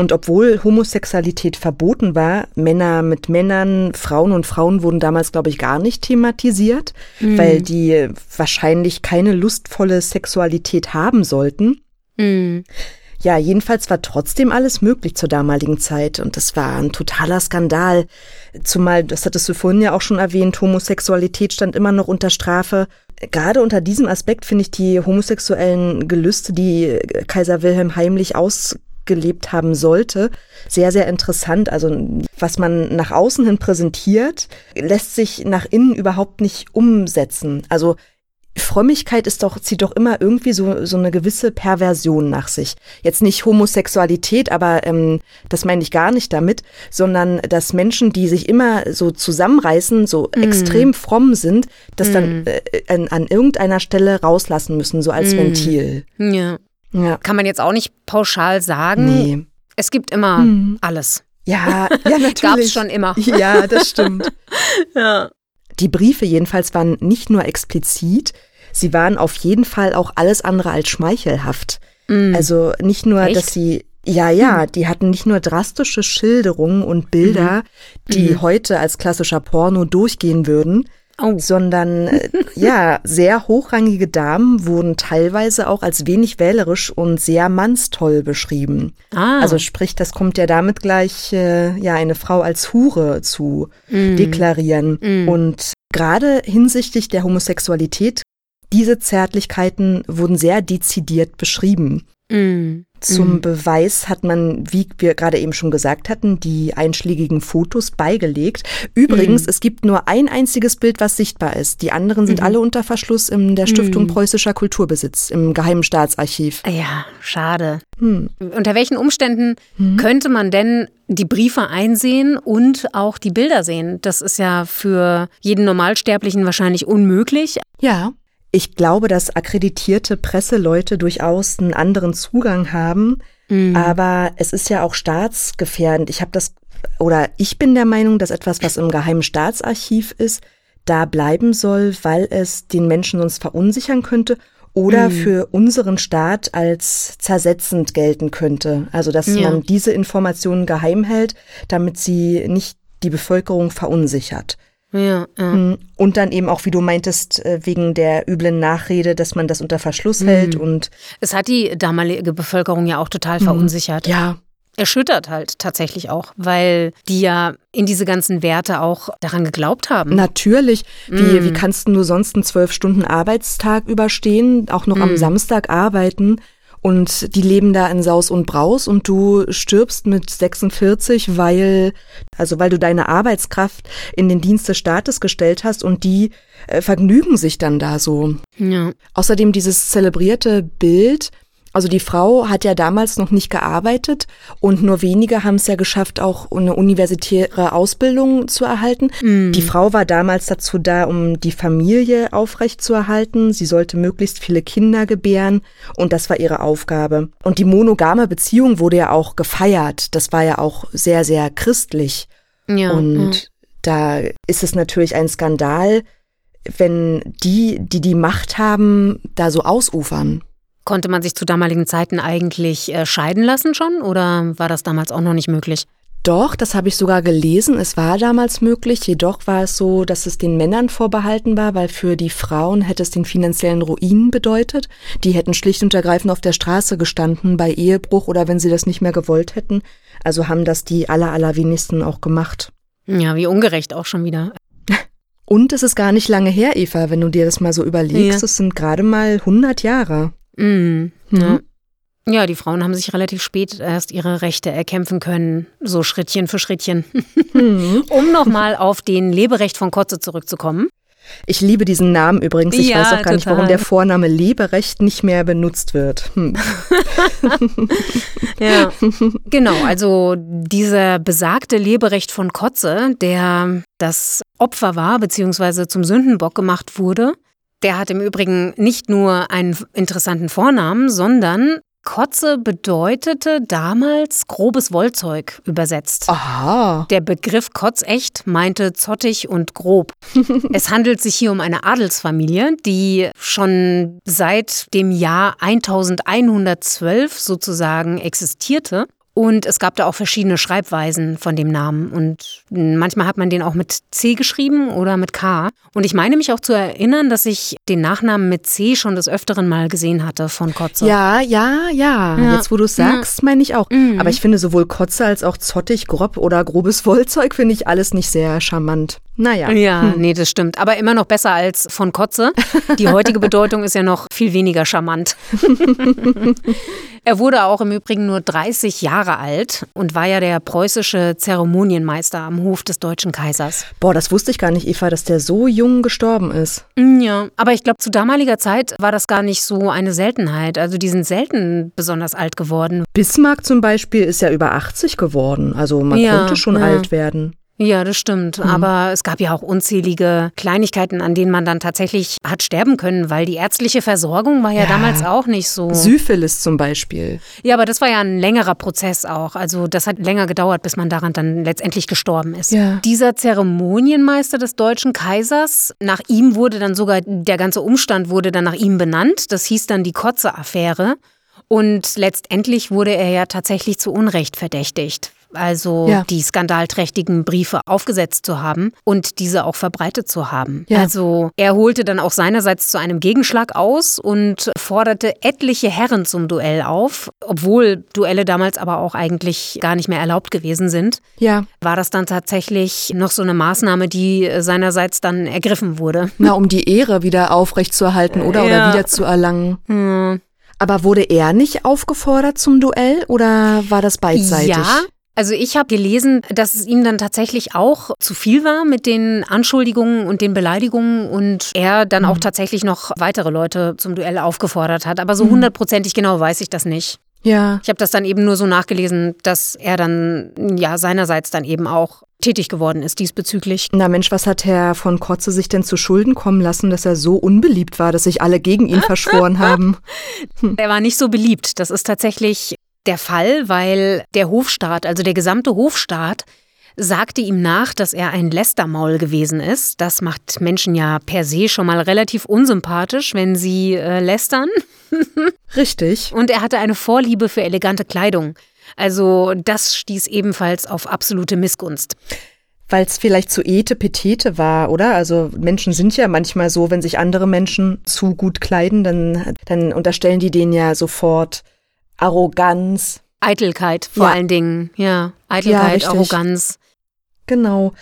Und obwohl Homosexualität verboten war, Männer mit Männern, Frauen und Frauen wurden damals, glaube ich, gar nicht thematisiert, mhm. weil die wahrscheinlich keine lustvolle Sexualität haben sollten. Mhm. Ja, jedenfalls war trotzdem alles möglich zur damaligen Zeit und das war ein totaler Skandal. Zumal, das hattest du vorhin ja auch schon erwähnt, Homosexualität stand immer noch unter Strafe. Gerade unter diesem Aspekt finde ich die homosexuellen Gelüste, die Kaiser Wilhelm heimlich aus gelebt haben sollte. Sehr, sehr interessant. Also was man nach außen hin präsentiert, lässt sich nach innen überhaupt nicht umsetzen. Also Frömmigkeit ist doch, zieht doch immer irgendwie so, so eine gewisse Perversion nach sich. Jetzt nicht Homosexualität, aber ähm, das meine ich gar nicht damit, sondern dass Menschen, die sich immer so zusammenreißen, so mm. extrem fromm sind, das mm. dann äh, an, an, irgendeiner Stelle rauslassen müssen, so als mm. Ventil. Ja. Ja. Kann man jetzt auch nicht pauschal sagen. Nee. Es gibt immer hm. alles. Ja, ja, natürlich. Gab es schon immer. Ja, das stimmt. ja. Die Briefe jedenfalls waren nicht nur explizit, sie waren auf jeden Fall auch alles andere als schmeichelhaft. Mm. Also nicht nur, Echt? dass sie ja, ja, hm. die hatten nicht nur drastische Schilderungen und Bilder, mhm. die mhm. heute als klassischer Porno durchgehen würden, oh. sondern äh, ja, sehr hochrangige Damen wurden teilweise auch als wenig wählerisch und sehr mannstoll beschrieben. Ah. Also sprich, das kommt ja damit gleich, äh, ja, eine Frau als Hure zu mm. deklarieren. Mm. Und gerade hinsichtlich der Homosexualität, diese Zärtlichkeiten wurden sehr dezidiert beschrieben. Mm. Zum mhm. Beweis hat man, wie wir gerade eben schon gesagt hatten, die einschlägigen Fotos beigelegt. Übrigens, mhm. es gibt nur ein einziges Bild, was sichtbar ist. Die anderen sind mhm. alle unter Verschluss in der Stiftung mhm. Preußischer Kulturbesitz, im Geheimen Staatsarchiv. Ja, schade. Hm. Unter welchen Umständen mhm. könnte man denn die Briefe einsehen und auch die Bilder sehen? Das ist ja für jeden Normalsterblichen wahrscheinlich unmöglich. Ja. Ich glaube, dass akkreditierte Presseleute durchaus einen anderen Zugang haben, mhm. aber es ist ja auch staatsgefährdend. Ich habe das oder ich bin der Meinung, dass etwas, was im Geheimen Staatsarchiv ist, da bleiben soll, weil es den Menschen sonst verunsichern könnte oder mhm. für unseren Staat als zersetzend gelten könnte. Also dass ja. man diese Informationen geheim hält, damit sie nicht die Bevölkerung verunsichert. Ja, ja. Hm. Und dann eben auch, wie du meintest, äh, wegen der üblen Nachrede, dass man das unter Verschluss mhm. hält und. Es hat die damalige Bevölkerung ja auch total mhm. verunsichert. Ja. Erschüttert halt tatsächlich auch, weil die ja in diese ganzen Werte auch daran geglaubt haben. Natürlich. Wie, mm. wie kannst du nur sonst einen zwölf Stunden Arbeitstag überstehen, auch noch am Samstag arbeiten? Und die leben da in Saus und Braus und du stirbst mit 46, weil, also weil du deine Arbeitskraft in den Dienst des Staates gestellt hast und die äh, vergnügen sich dann da so. Ja. Außerdem dieses zelebrierte Bild, also die Frau hat ja damals noch nicht gearbeitet und nur wenige haben es ja geschafft, auch eine universitäre Ausbildung zu erhalten. Mhm. Die Frau war damals dazu da, um die Familie aufrechtzuerhalten. Sie sollte möglichst viele Kinder gebären und das war ihre Aufgabe. Und die monogame Beziehung wurde ja auch gefeiert. Das war ja auch sehr, sehr christlich. Ja, und ja. da ist es natürlich ein Skandal, wenn die, die die Macht haben, da so ausufern. Konnte man sich zu damaligen Zeiten eigentlich äh, scheiden lassen schon oder war das damals auch noch nicht möglich? Doch, das habe ich sogar gelesen. Es war damals möglich. Jedoch war es so, dass es den Männern vorbehalten war, weil für die Frauen hätte es den finanziellen Ruin bedeutet. Die hätten schlicht und ergreifend auf der Straße gestanden bei Ehebruch oder wenn sie das nicht mehr gewollt hätten. Also haben das die aller, allerwenigsten auch gemacht. Ja, wie ungerecht auch schon wieder. Und es ist gar nicht lange her, Eva, wenn du dir das mal so überlegst. Es sind gerade mal 100 Jahre. Mhm. Ja. ja, die Frauen haben sich relativ spät erst ihre Rechte erkämpfen können, so Schrittchen für Schrittchen. Mhm. um nochmal auf den Leberecht von Kotze zurückzukommen. Ich liebe diesen Namen übrigens. Ich ja, weiß auch gar total. nicht, warum der Vorname Leberecht nicht mehr benutzt wird. Hm. ja, genau. Also dieser besagte Leberecht von Kotze, der das Opfer war, beziehungsweise zum Sündenbock gemacht wurde, der hat im Übrigen nicht nur einen interessanten Vornamen, sondern Kotze bedeutete damals grobes Wollzeug übersetzt. Aha. Der Begriff Kotzecht meinte zottig und grob. es handelt sich hier um eine Adelsfamilie, die schon seit dem Jahr 1112 sozusagen existierte. Und es gab da auch verschiedene Schreibweisen von dem Namen. Und manchmal hat man den auch mit C geschrieben oder mit K. Und ich meine mich auch zu erinnern, dass ich den Nachnamen mit C schon des Öfteren mal gesehen hatte von Kotze. Ja, ja, ja. ja. Jetzt, wo du es sagst, ja. meine ich auch. Mhm. Aber ich finde sowohl Kotze als auch zottig, grob oder grobes Wollzeug finde ich alles nicht sehr charmant. Naja. Ja, hm. nee, das stimmt. Aber immer noch besser als von Kotze. Die heutige Bedeutung ist ja noch viel weniger charmant. er wurde auch im Übrigen nur 30 Jahre alt und war ja der preußische Zeremonienmeister am Hof des deutschen Kaisers. Boah, das wusste ich gar nicht, Eva, dass der so jung gestorben ist. Mm, ja, aber ich glaube, zu damaliger Zeit war das gar nicht so eine Seltenheit. Also die sind selten besonders alt geworden. Bismarck zum Beispiel ist ja über 80 geworden. Also man ja, konnte schon ja. alt werden. Ja, das stimmt. Mhm. Aber es gab ja auch unzählige Kleinigkeiten, an denen man dann tatsächlich hat sterben können, weil die ärztliche Versorgung war ja, ja, damals auch nicht so. Syphilis zum Beispiel. Ja, aber das war ja ein längerer Prozess auch. Also das hat länger gedauert, bis man daran dann letztendlich gestorben ist. Ja. Dieser Zeremonienmeister des deutschen Kaisers, nach ihm wurde dann sogar, der ganze Umstand wurde dann nach ihm benannt. Das hieß dann die Kotze-Affäre. Und letztendlich wurde er ja tatsächlich zu Unrecht verdächtigt, also ja. die skandalträchtigen Briefe aufgesetzt zu haben und diese auch verbreitet zu haben. Ja. Also er holte dann auch seinerseits zu einem Gegenschlag aus und forderte etliche Herren zum Duell auf, obwohl Duelle damals aber auch eigentlich gar nicht mehr erlaubt gewesen sind. Ja. War das dann tatsächlich noch so eine Maßnahme, die seinerseits dann ergriffen wurde? Na, um die Ehre wieder aufrechtzuerhalten oder, ja. oder wieder zu erlangen. Hm. Aber wurde er nicht aufgefordert zum Duell oder war das beidseitig? Ja, also ich habe gelesen, dass es ihm dann tatsächlich auch zu viel war mit den Anschuldigungen und den Beleidigungen und er dann mhm. auch tatsächlich noch weitere Leute zum Duell aufgefordert hat. Aber so mhm. hundertprozentig genau weiß ich das nicht. Ja. Ich habe das dann eben nur so nachgelesen, dass er dann ja seinerseits dann eben auch tätig geworden ist diesbezüglich. Na Mensch, was hat Herr von Kotze sich denn zu Schulden kommen lassen, dass er so unbeliebt war, dass sich alle gegen ihn verschworen haben? Hm. Er war nicht so beliebt. Das ist tatsächlich der Fall, weil der Hofstaat, also der gesamte Hofstaat, sagte ihm nach, dass er ein Lästermaul gewesen ist. Das macht Menschen ja per se schon mal relativ unsympathisch, wenn sie äh, lästern. Richtig. Und er hatte eine Vorliebe für elegante Kleidung. Also das stieß ebenfalls auf absolute Missgunst. Weil es vielleicht zu ete petete war, oder? Also Menschen sind ja manchmal so, wenn sich andere Menschen zu gut kleiden, dann, dann unterstellen die denen ja sofort Arroganz. Eitelkeit vor ja. allen Dingen, ja. Eitelkeit, ja, Arroganz. Genau.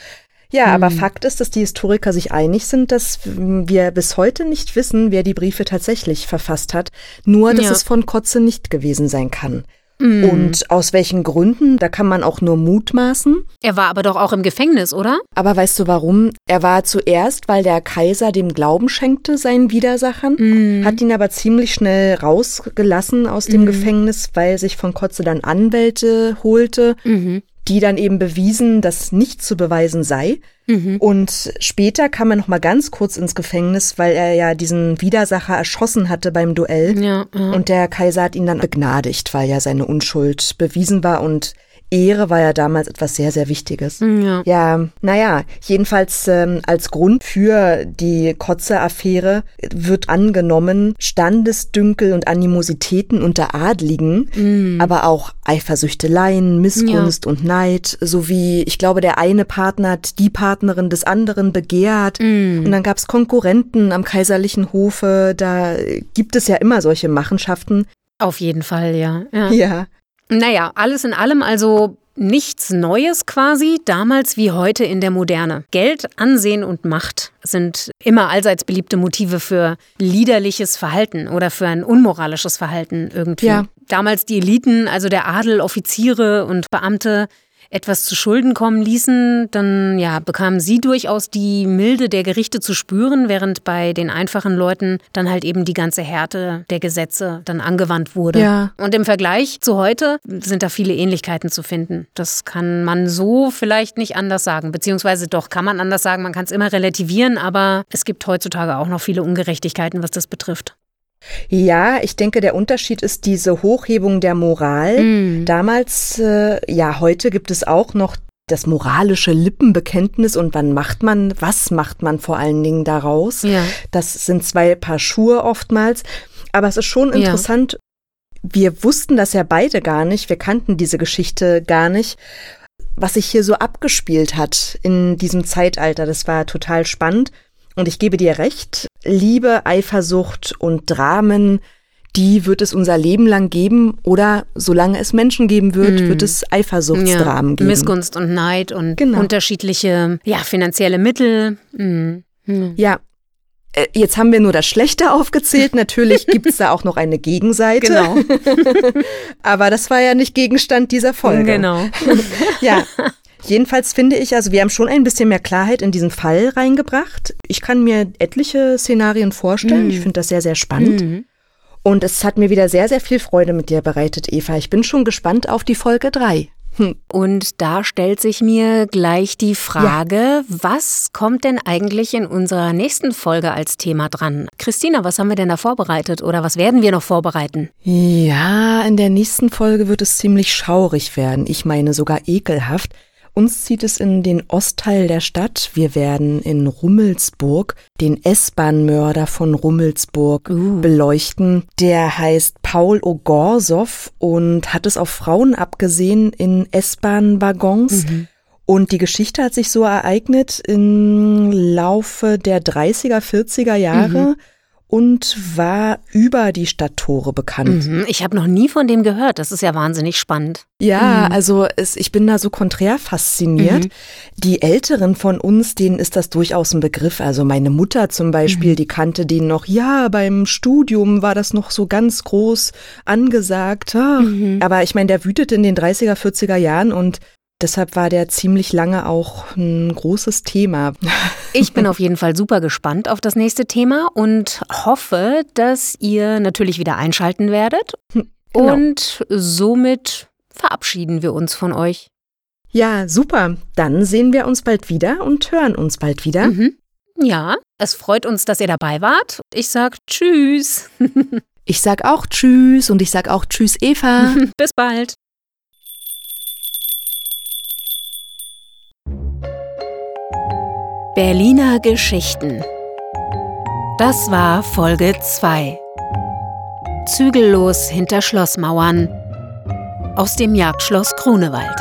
Ja, hm. aber Fakt ist, dass die Historiker sich einig sind, dass wir bis heute nicht wissen, wer die Briefe tatsächlich verfasst hat. Nur, dass ja. es von Kotze nicht gewesen sein kann. Mm. Und aus welchen Gründen, da kann man auch nur mutmaßen. Er war aber doch auch im Gefängnis, oder? Aber weißt du warum? Er war zuerst, weil der Kaiser dem Glauben schenkte, seinen Widersachern, mm. hat ihn aber ziemlich schnell rausgelassen aus dem mm. Gefängnis, weil sich von Kotze dann Anwälte holte. -hmm die dann eben bewiesen, dass nichts zu beweisen sei. Mhm. Und später kam er noch mal ganz kurz ins Gefängnis, weil er ja diesen Widersacher erschossen hatte beim Duell. Ja, ja. Und der Kaiser hat ihn dann begnadigt, weil ja seine Unschuld bewiesen war und Ehre war ja damals etwas sehr, sehr Wichtiges. Mm, ja, ja naja, jedenfalls ähm, als Grund für die Kotze-Affäre wird angenommen Standesdünkel und Animositäten unter Adligen, mm. aber auch Eifersüchteleien, Missgunst ja. und Neid, sowie, ich glaube, der eine Partner hat die Partnerin des anderen begehrt mm. und dann gab es Konkurrenten am kaiserlichen Hofe, da gibt es ja immer solche Machenschaften. Auf jeden Fall, ja. Ja. ja. Naja, alles in allem also nichts Neues quasi, damals wie heute in der Moderne. Geld, Ansehen und Macht sind immer allseits beliebte Motive für liederliches Verhalten oder für ein unmoralisches Verhalten irgendwie. Ja. Damals die Eliten, also der Adel, Offiziere und Beamte, etwas zu Schulden kommen ließen, dann ja, bekamen sie durchaus die Milde der Gerichte zu spüren, während bei den einfachen Leuten dann halt eben die ganze Härte der Gesetze dann angewandt wurde. Ja. Und im Vergleich zu heute sind da viele Ähnlichkeiten zu finden. Das kann man so vielleicht nicht anders sagen, beziehungsweise doch kann man anders sagen, man kann es immer relativieren, aber es gibt heutzutage auch noch viele Ungerechtigkeiten, was das betrifft. Ja, ich denke, der Unterschied ist diese Hochhebung der Moral. Mm. Damals, äh, ja, heute gibt es auch noch das moralische Lippenbekenntnis und wann macht man, was macht man vor allen Dingen daraus? Ja. Das sind zwei Paar Schuhe oftmals. Aber es ist schon interessant, ja. wir wussten das ja beide gar nicht, wir kannten diese Geschichte gar nicht, was sich hier so abgespielt hat in diesem Zeitalter. Das war total spannend. Und ich gebe dir recht, Liebe, Eifersucht und Dramen, die wird es unser Leben lang geben oder solange es Menschen geben wird, mm. wird es Eifersuchtsdramen ja. geben. Missgunst und Neid und genau. unterschiedliche ja, finanzielle Mittel. Mm. Mm. Ja. Äh, jetzt haben wir nur das Schlechte aufgezählt. Natürlich gibt es da auch noch eine Gegenseite. Genau. Aber das war ja nicht Gegenstand dieser Folge. Genau. ja. Jedenfalls finde ich, also wir haben schon ein bisschen mehr Klarheit in diesen Fall reingebracht. Ich kann mir etliche Szenarien vorstellen. Mhm. Ich finde das sehr, sehr spannend. Mhm. Und es hat mir wieder sehr, sehr viel Freude mit dir bereitet, Eva. Ich bin schon gespannt auf die Folge 3. Hm. Und da stellt sich mir gleich die Frage, ja. was kommt denn eigentlich in unserer nächsten Folge als Thema dran? Christina, was haben wir denn da vorbereitet oder was werden wir noch vorbereiten? Ja, in der nächsten Folge wird es ziemlich schaurig werden. Ich meine sogar ekelhaft. Uns zieht es in den Ostteil der Stadt. Wir werden in Rummelsburg den S-Bahn-Mörder von Rummelsburg uh. beleuchten. Der heißt Paul Ogorsow und hat es auf Frauen abgesehen in S-Bahn-Waggons. Mhm. Und die Geschichte hat sich so ereignet im Laufe der 30er, 40er Jahre. Mhm. Und war über die Stadttore bekannt. Mhm, ich habe noch nie von dem gehört. Das ist ja wahnsinnig spannend. Ja, mhm. also es, ich bin da so konträr fasziniert. Mhm. Die Älteren von uns, denen ist das durchaus ein Begriff. Also meine Mutter zum Beispiel, mhm. die kannte den noch. Ja, beim Studium war das noch so ganz groß angesagt. Ah. Mhm. Aber ich meine, der wütet in den 30er, 40er Jahren und Deshalb war der ziemlich lange auch ein großes Thema. Ich bin auf jeden Fall super gespannt auf das nächste Thema und hoffe, dass ihr natürlich wieder einschalten werdet. Genau. Und somit verabschieden wir uns von euch. Ja, super. Dann sehen wir uns bald wieder und hören uns bald wieder. Mhm. Ja, es freut uns, dass ihr dabei wart. Ich sag Tschüss. Ich sag auch Tschüss und ich sag auch Tschüss, Eva. Bis bald. Berliner Geschichten. Das war Folge 2. Zügellos hinter Schlossmauern aus dem Jagdschloss Grunewald.